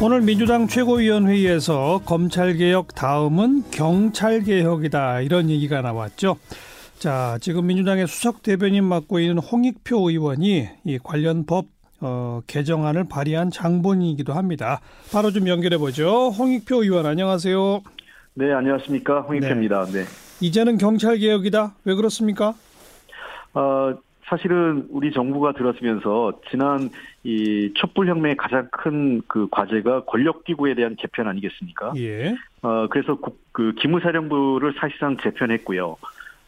오늘 민주당 최고위원회의에서 검찰개혁 다음은 경찰개혁이다 이런 얘기가 나왔죠. 자, 지금 민주당의 수석 대변인 맡고 있는 홍익표 의원이 이 관련 법 어, 개정안을 발의한 장본이기도 합니다. 바로 좀 연결해 보죠. 홍익표 의원 안녕하세요. 네, 안녕하십니까. 홍익표입니다. 네. 네. 이제는 경찰 개혁이다. 왜 그렇습니까? 어, 사실은 우리 정부가 들어서면서 지난 이 촛불혁명의 가장 큰 그 과제가 권력기구에 대한 개편 아니겠습니까? 예. 어 그래서 국, 그 기무사령부를 사실상 재편했고요.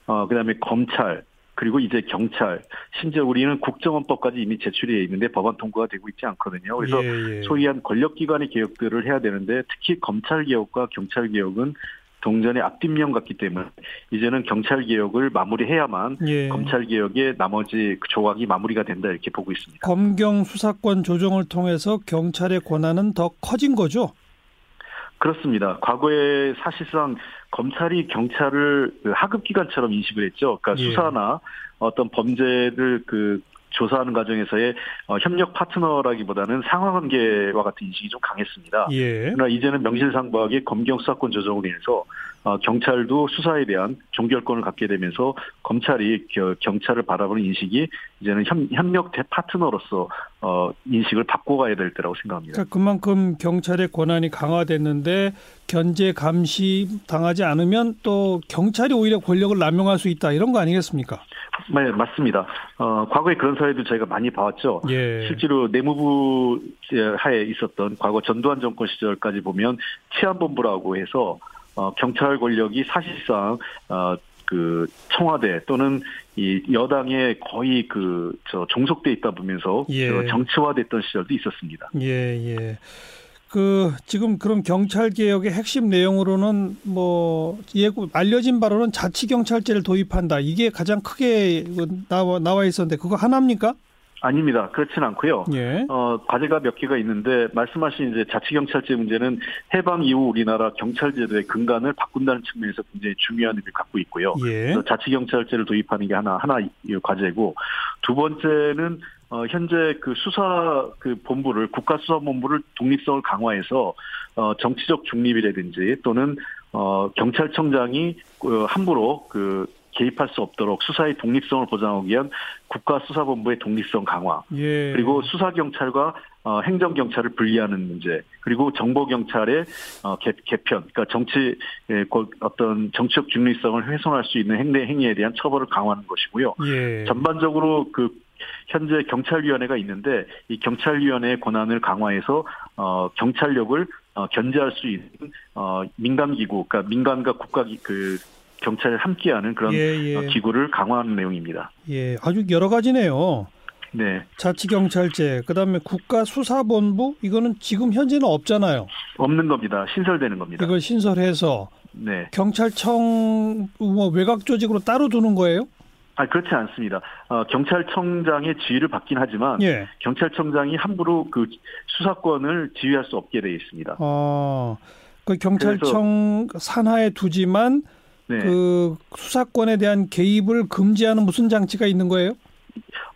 어 그 다음에 검찰 그리고 이제 경찰 심지어 우리는 국정원법까지 이미 제출이 있는데 법안 통과가 되고 있지 않거든요. 그래서 예, 예. 소위 한 권력기관의 개혁들을 해야 되는데 특히 검찰 개혁과 경찰 개혁은 동전의 앞뒷면 같기 때문에 이제는 경찰 개혁을 마무리해야만 예. 검찰 개혁의 나머지 그 조각이 마무리가 된다 이렇게 보고 있습니다. 검경 수사권 조정을 통해서 경찰의 권한은 더 커진 거죠? 그렇습니다. 과거에 사실상 검찰이 경찰을 그 하급 기관처럼 인식을 했죠. 그러니까 예. 수사나 어떤 범죄를 그 조사하는 과정에서의 어, 협력 파트너라기보다는 상하관계와 같은 인식이 좀 강했습니다. 예. 그러나 이제는 명실상부하게 검경 수사권 조정으로 인해서 어, 경찰도 수사에 대한 종결권을 갖게 되면서 검찰이 경찰을 바라보는 인식이 이제는 협력 대 파트너로서 어, 인식을 바꿔가야 될 때라고 생각합니다. 그러니까 그만큼 경찰의 권한이 강화됐는데 견제 감시 당하지 않으면 또 경찰이 오히려 권력을 남용할 수 있다 이런 거 아니겠습니까? 네, 맞습니다. 어, 과거에 그런 사례도 저희가 많이 봐왔죠. 예. 실제로 내무부 하에 있었던 과거 전두환 정권 시절까지 보면 치안본부라고 해서 어, 경찰 권력이 사실상 어, 그 청와대 또는 이 여당에 거의 그 저 종속돼 있다 보면서 예. 정치화됐던 시절도 있었습니다. 예 예. 그 지금 그럼 경찰 개혁의 핵심 내용으로는 뭐 예고 알려진 바로는 자치 경찰제를 도입한다. 이게 가장 크게 나와 나와 있었는데 그거 하나입니까? 아닙니다. 그렇진 않고요. 예. 어, 과제가 몇 개가 있는데 말씀하신 이제 자치 경찰제 문제는 해방 이후 우리나라 경찰 제도의 근간을 바꾼다는 측면에서 굉장히 중요한 의미를 갖고 있고요. 예. 자치 경찰제를 도입하는 게 하나 하나 과제고 두 번째는 어, 현재 그 수사 그 본부를 국가수사본부를 독립성을 강화해서 어, 정치적 중립이라든지 또는 어, 경찰청장이 그 함부로 그 개입할 수 없도록 수사의 독립성을 보장하기 위한 국가수사본부의 독립성 강화 예. 그리고 수사경찰과 어, 행정경찰을 분리하는 문제 그리고 정보경찰의 어, 개, 개편 그러니까 정치 예, 어떤 정치적 중립성을 훼손할 수 있는 행내 행위에 대한 처벌을 강화하는 것이고요. 예. 전반적으로 그 현재 경찰위원회가 있는데 이 경찰위원회의 권한을 강화해서 어 경찰력을 어 견제할 수 있는 어 민간 기구 그러니까 민간과 국가 그 경찰을 함께하는 그런 예, 예. 어, 기구를 강화하는 내용입니다. 예, 아주 여러 가지네요. 네. 자치경찰제, 그다음에 국가수사본부 이거는 지금 현재는 없잖아요. 없는 겁니다. 신설되는 겁니다. 이걸 신설해서 네. 경찰청 뭐 외곽 조직으로 따로 두는 거예요? 아 그렇지 않습니다. 어, 경찰청장의 지휘를 받긴 하지만 예. 경찰청장이 함부로 그 수사권을 지휘할 수 없게 되어 있습니다. 어, 그 경찰청 산하에 두지만 네. 그 수사권에 대한 개입을 금지하는 무슨 장치가 있는 거예요?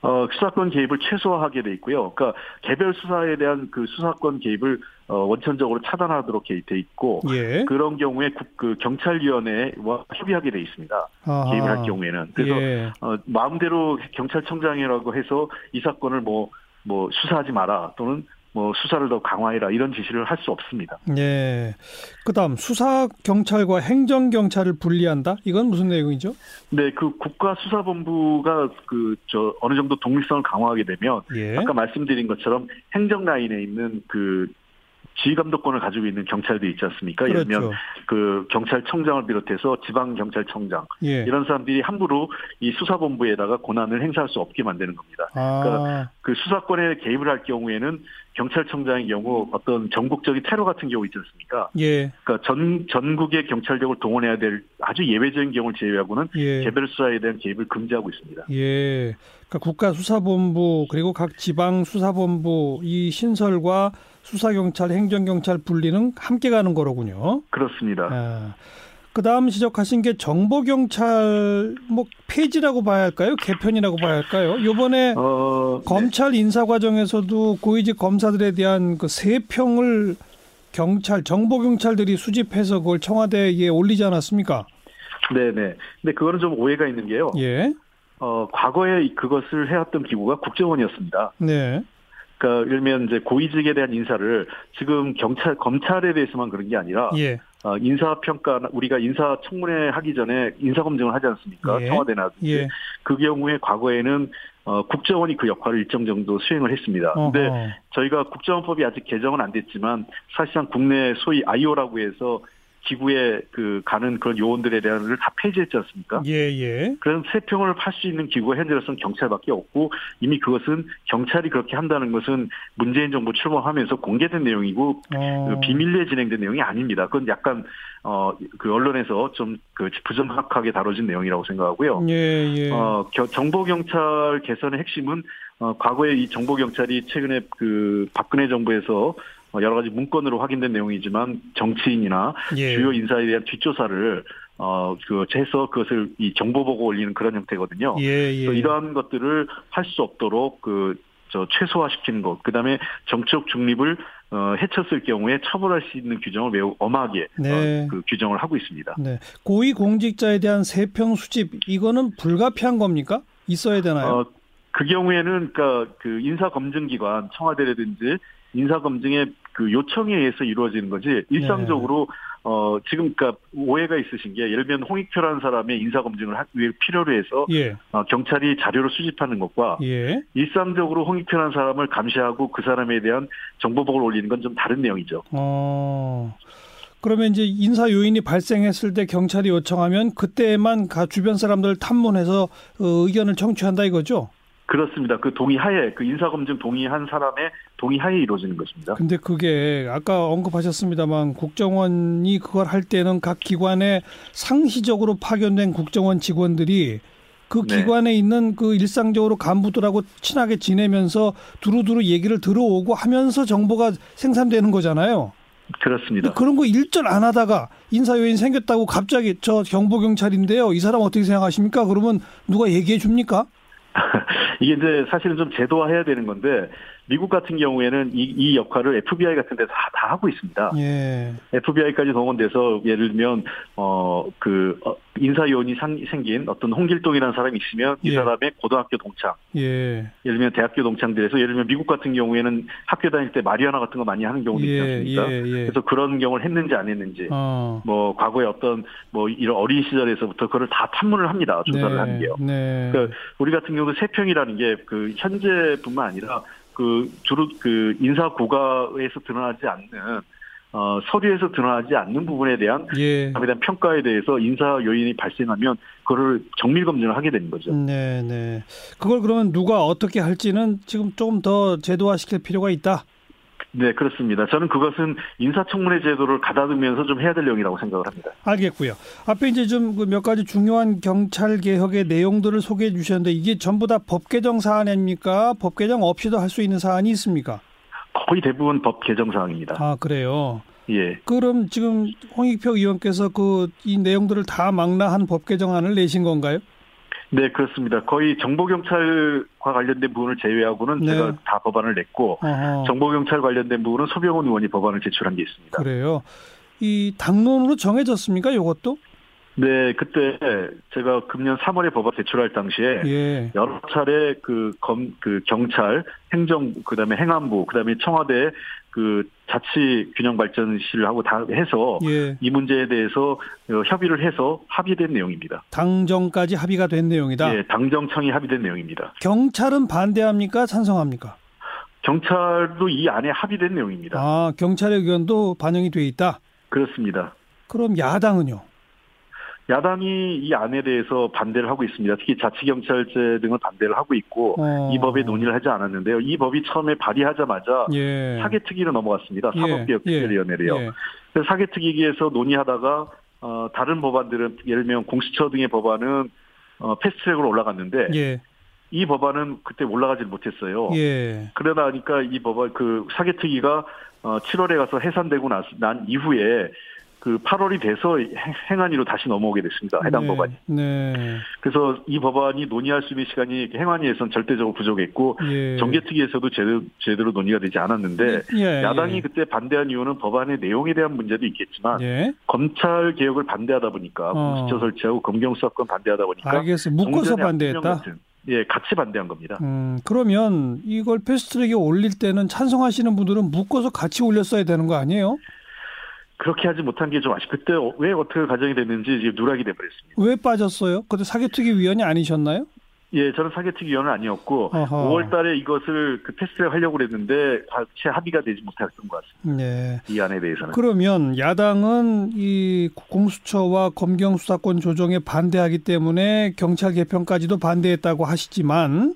어, 수사권 개입을 최소화하게 돼 있고요. 그러니까 개별 수사에 대한 그 수사권 개입을 어, 원천적으로 차단하도록 돼 있고 예. 그런 경우에 국, 그 경찰위원회와 협의하게 돼 있습니다. 아하. 개입을 할 경우에는 그래서 예. 어, 마음대로 경찰청장이라고 해서 이 사건을 뭐뭐 뭐 수사하지 마라 또는 뭐 수사를 더 강화해라 이런 지시를 할 수 없습니다. 예. 그다음 수사 경찰과 행정 경찰을 분리한다. 이건 무슨 내용이죠? 네, 그 국가 수사본부가 그 저 어느 정도 독립성을 강화하게 되면 예. 아까 말씀드린 것처럼 행정 라인에 있는 그 지휘 감독권을 가지고 있는 경찰도 있지 않습니까? 그렇죠. 예를 들면 그 경찰청장을 비롯해서 지방 경찰청장 예. 이런 사람들이 함부로 이 수사본부에다가 권한을 행사할 수 없게 만드는 겁니다. 아. 그러니까 그 수사권에 개입을 할 경우에는 경찰청장의 경우 어떤 전국적인 테러 같은 경우 있지 않습니까? 예. 그러니까 전 전국의 경찰력을 동원해야 될 아주 예외적인 경우를 제외하고는 예. 개별 수사에 대한 개입을 금지하고 있습니다. 예. 그러니까 국가수사본부 그리고 각 지방 수사본부 이 신설과 수사경찰, 행정경찰 분리는 함께 가는 거로군요. 그렇습니다. 아. 그다음 지적하신 게 정보 경찰 뭐 폐지라고 봐야 할까요? 개편이라고 봐야 할까요? 요번에 어, 네. 검찰 인사 과정에서도 고위직 검사들에 대한 그 세평을 경찰 정보 경찰들이 수집해서 그걸 청와대에 올리지 않았습니까? 네, 네. 근데 그거는 좀 오해가 있는 게요. 예. 어, 과거에 그것을 해왔던 기구가 국정원이었습니다. 네. 그러니까 예를 들면 이제 고위직에 대한 인사를 지금 경찰 검찰에 대해서만 그런 게 아니라 예. 어, 인사평가, 우리가 인사청문회 하기 전에 인사검증을 하지 않습니까? 예. 청와대나. 예. 그 경우에 과거에는 어, 국정원이 그 역할을 일정 정도 수행을 했습니다. 근데 어허. 저희가 국정원법이 아직 개정은 안 됐지만 사실상 국내 소위 아이오라고 해서 기구에 그 가는 그런 요원들에 대한 을 다 폐지했지 않습니까? 예, 예. 그런 세평을 할수 있는 기구가 현재로서는 경찰밖에 없고 이미 그것은 경찰이 그렇게 한다는 것은 문재인 정부 출범하면서 공개된 내용이고 어. 그 비밀리에 진행된 내용이 아닙니다. 그건 약간 어 그 언론에서 좀 그 부정확하게 다뤄진 내용이라고 생각하고요. 예, 예. 어 정보 경찰 개선의 핵심은 어 과거에 이 정보 경찰이 최근에 그 박근혜 정부에서 어, 여러 가지 문건으로 확인된 내용이지만 정치인이나 예. 주요 인사에 대한 뒷조사를 어그 해서 그것을 이 정보 보고 올리는 그런 형태거든요. 예, 예. 이러한 것들을 할 수 없도록 그 저 최소화시키는 것, 그 다음에 정치적 중립을 어, 해쳤을 경우에 처벌할 수 있는 규정을 매우 엄하게 네. 어, 그 규정을 하고 있습니다. 네. 고위 공직자에 대한 세평 수집 이거는 불가피한 겁니까? 있어야 되나요? 어, 그 경우에는 그러니까 그 인사 검증 기관 청와대라든지 인사 검증의 그 요청에 의해서 이루어지는 거지 일상적으로 어 지금 그러니까 오해가 있으신 게 예를 들면 홍익표라는 사람의 인사 검증을 위해 필요로 해서 예. 어, 경찰이 자료를 수집하는 것과 예. 일상적으로 홍익표라는 사람을 감시하고 그 사람에 대한 정보복을 올리는 건 좀 다른 내용이죠. 어. 그러면 이제 인사 요인이 발생했을 때 경찰이 요청하면 그때만 가 주변 사람들 탐문해서 어, 의견을 청취한다 이거죠? 그렇습니다. 그 동의하에 그 인사 검증 동의한 사람의 동의하에 이루어지는 것입니다. 근데 그게 아까 언급하셨습니다만 국정원이 그걸 할 때는 각 기관에 상시적으로 파견된 국정원 직원들이 그 네. 기관에 있는 그 일상적으로 간부들하고 친하게 지내면서 두루두루 얘기를 들어오고 하면서 정보가 생산되는 거잖아요. 그렇습니다. 그런 거 일절 안 하다가 인사 요인 생겼다고 갑자기 저 경보 경찰인데요. 이 사람 어떻게 생각하십니까? 그러면 누가 얘기해 줍니까? 이게 이제 사실은 좀 제도화해야 되는 건데 미국 같은 경우에는 이, 이 역할을 FBI 같은 데서 다, 다 하고 있습니다. 예. FBI까지 동원돼서 예를 들면 어그 어, 인사 요원이 상- 생긴 어떤 홍길동이라는 사람이 있으면 이 예. 사람의 고등학교 동창, 예. 예를 들면 대학교 동창들에서 예를 들면 미국 같은 경우에는 학교 다닐 때 마리아나 같은 거 많이 하는 경우도 있지 예. 않습니까? 예. 예. 그래서 그런 경우를 했는지 안 했는지 어. 뭐 과거에 어떤 뭐 이런 어린 시절에서부터 그걸 다 탐문을 합니다. 조사를 하는 게요. 네. 그러니까 우리 같은 경우도 세평이라는 게 그 현재뿐만 아니라 그 주로 그 인사 고가에서 드러나지 않는 어 서류에서 드러나지 않는 부분에 대한 예. 대한 평가에 대해서 인사 요인이 발생하면 그거를 정밀 검증을 하게 되는 거죠. 네, 네. 그걸 그러면 누가 어떻게 할지는 지금 조금 더 제도화 시킬 필요가 있다. 네, 그렇습니다. 저는 그것은 인사청문회 제도를 가다듬으면서 좀 해야 될 내용이라고 생각을 합니다. 알겠고요. 앞에 이제 좀 몇 가지 중요한 경찰 개혁의 내용들을 소개해 주셨는데 이게 전부 다 법 개정 사안 아닙니까? 법 개정 없이도 할 수 있는 사안이 있습니까? 거의 대부분 법 개정 사항입니다. 아, 그래요. 예. 그럼 지금 홍익표 의원께서 그 이 내용들을 다 망라한 법 개정안을 내신 건가요? 네, 그렇습니다. 거의 정보경찰과 관련된 부분을 제외하고는 네. 제가 다 법안을 냈고 어허, 정보경찰 관련된 부분은 소병원 의원이 법안을 제출한 게 있습니다. 그래요. 이 당론으로 정해졌습니까? 이것도? 네, 그때 제가 금년 3월에 법안 제출할 당시에 예. 여러 차례 그 검, 그 경찰, 행정, 그 다음에 행안부, 그 다음에 청와대 그 자치 균형 발전실을 하고 다 해서 예. 이 문제에 대해서 어, 협의를 해서 합의된 내용입니다. 당정까지 합의가 된 내용이다. 예, 당정청이 합의된 내용입니다. 경찰은 반대합니까? 찬성합니까? 경찰도 이 안에 합의된 내용입니다. 아, 경찰의 의견도 반영이 돼 있다. 그렇습니다. 그럼 야당은요? 야당이 이 안에 대해서 반대를 하고 있습니다. 특히 자치경찰제 등을 반대를 하고 있고 어. 이 법에 논의를 하지 않았는데요. 이 법이 처음에 발의하자마자 예. 사개특위로 넘어갔습니다. 예, 사법개혁특별위원회를요. 예. 그래서 사개특위에서 논의하다가 어, 다른 법안들은 예를 들면 공수처 등의 법안은 어, 패스트트랙으로 올라갔는데 예. 이 법안은 그때 올라가질 못했어요. 예. 그러다 보니까 이 법안 그 사개특위가 어, 7월에 가서 해산되고 나, 난 이후에 그 8월이 돼서 행안위로 다시 넘어오게 됐습니다. 해당 네, 법안이. 네. 그래서 이 법안이 논의할 수 있는 시간이 행안위에서는 절대적으로 부족했고 예. 정개특위에서도 제대로, 제대로 논의가 되지 않았는데 예, 야당이 예. 그때 반대한 이유는 법안의 내용에 대한 문제도 있겠지만 예. 검찰 개혁을 반대하다 보니까 어. 공수처 설치하고 검경 수사권 반대하다 보니까 알겠어요. 묶어서 반대했다. 예, 같이 반대한 겁니다. 음, 그러면 이걸 패스트트랙에 올릴 때는 찬성하시는 분들은 묶어서 같이 올렸어야 되는 거 아니에요? 그렇게 하지 못한 게 좀 아쉽. 그때 왜 어떻게 가정이 됐는지 지금 누락이 돼버렸습니다. 왜 빠졌어요? 그때 사개특위 위원이 아니셨나요? 예, 저는 사개특위원은 아니었고 어허. 5월달에 이것을 그 테스트를 하려고 그랬는데 같이 합의가 되지 못했던 것 같습니다. 네. 이 안에 대해서는. 그러면 야당은 이 공수처와 검경 수사권 조정에 반대하기 때문에 경찰 개편까지도 반대했다고 하시지만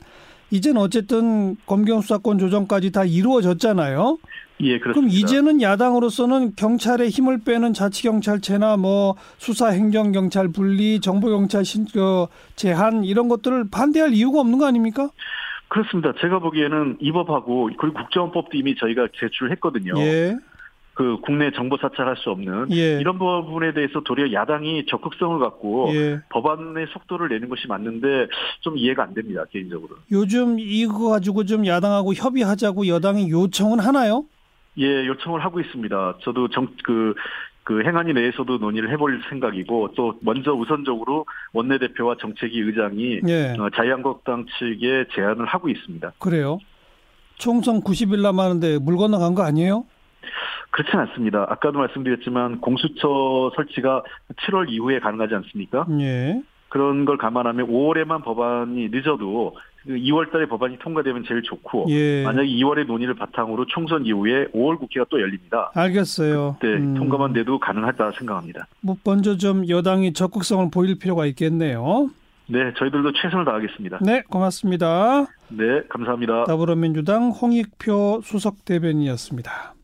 이젠 어쨌든 검경 수사권 조정까지 다 이루어졌잖아요. 예, 그렇습니다. 그럼 이제는 야당으로서는 경찰의 힘을 빼는 자치경찰제나 뭐 수사 행정 경찰 분리, 정보 경찰 신, 그 제한 이런 것들을 반대할 이유가 없는 거 아닙니까? 그렇습니다. 제가 보기에는 이 법하고 그리고 국정원법도 이미 저희가 제출했거든요. 예, 그 국내 정보 사찰할 수 없는 예. 이런 부분에 대해서 도리어 야당이 적극성을 갖고 예. 법안의 속도를 내는 것이 맞는데 좀 이해가 안 됩니다 개인적으로. 요즘 이거 가지고 좀 야당하고 협의하자고 여당이 요청은 하나요? 예, 요청을 하고 있습니다. 저도 정, 그, 그 행안위 내에서도 논의를 해볼 생각이고 또 먼저 우선적으로 원내대표와 정책위 의장이 예, 어, 자유한국당 측에 제안을 하고 있습니다. 그래요. 총선 90일 남았는데 물 건너간 거 아니에요? 그렇진 않습니다. 아까도 말씀드렸지만 공수처 설치가 7월 이후에 가능하지 않습니까? 예. 그런 걸 감안하면 5월에만 법안이 늦어도 2월 달에 법안이 통과되면 제일 좋고 예. 만약에 2월의 논의를 바탕으로 총선 이후에 5월 국회가 또 열립니다. 알겠어요. 네, 음, 통과만 돼도 가능하다 생각합니다. 뭐 먼저 좀 여당이 적극성을 보일 필요가 있겠네요. 네, 저희들도 최선을 다하겠습니다. 네, 고맙습니다. 네, 감사합니다. 더불어민주당 홍익표 수석 대변인이었습니다.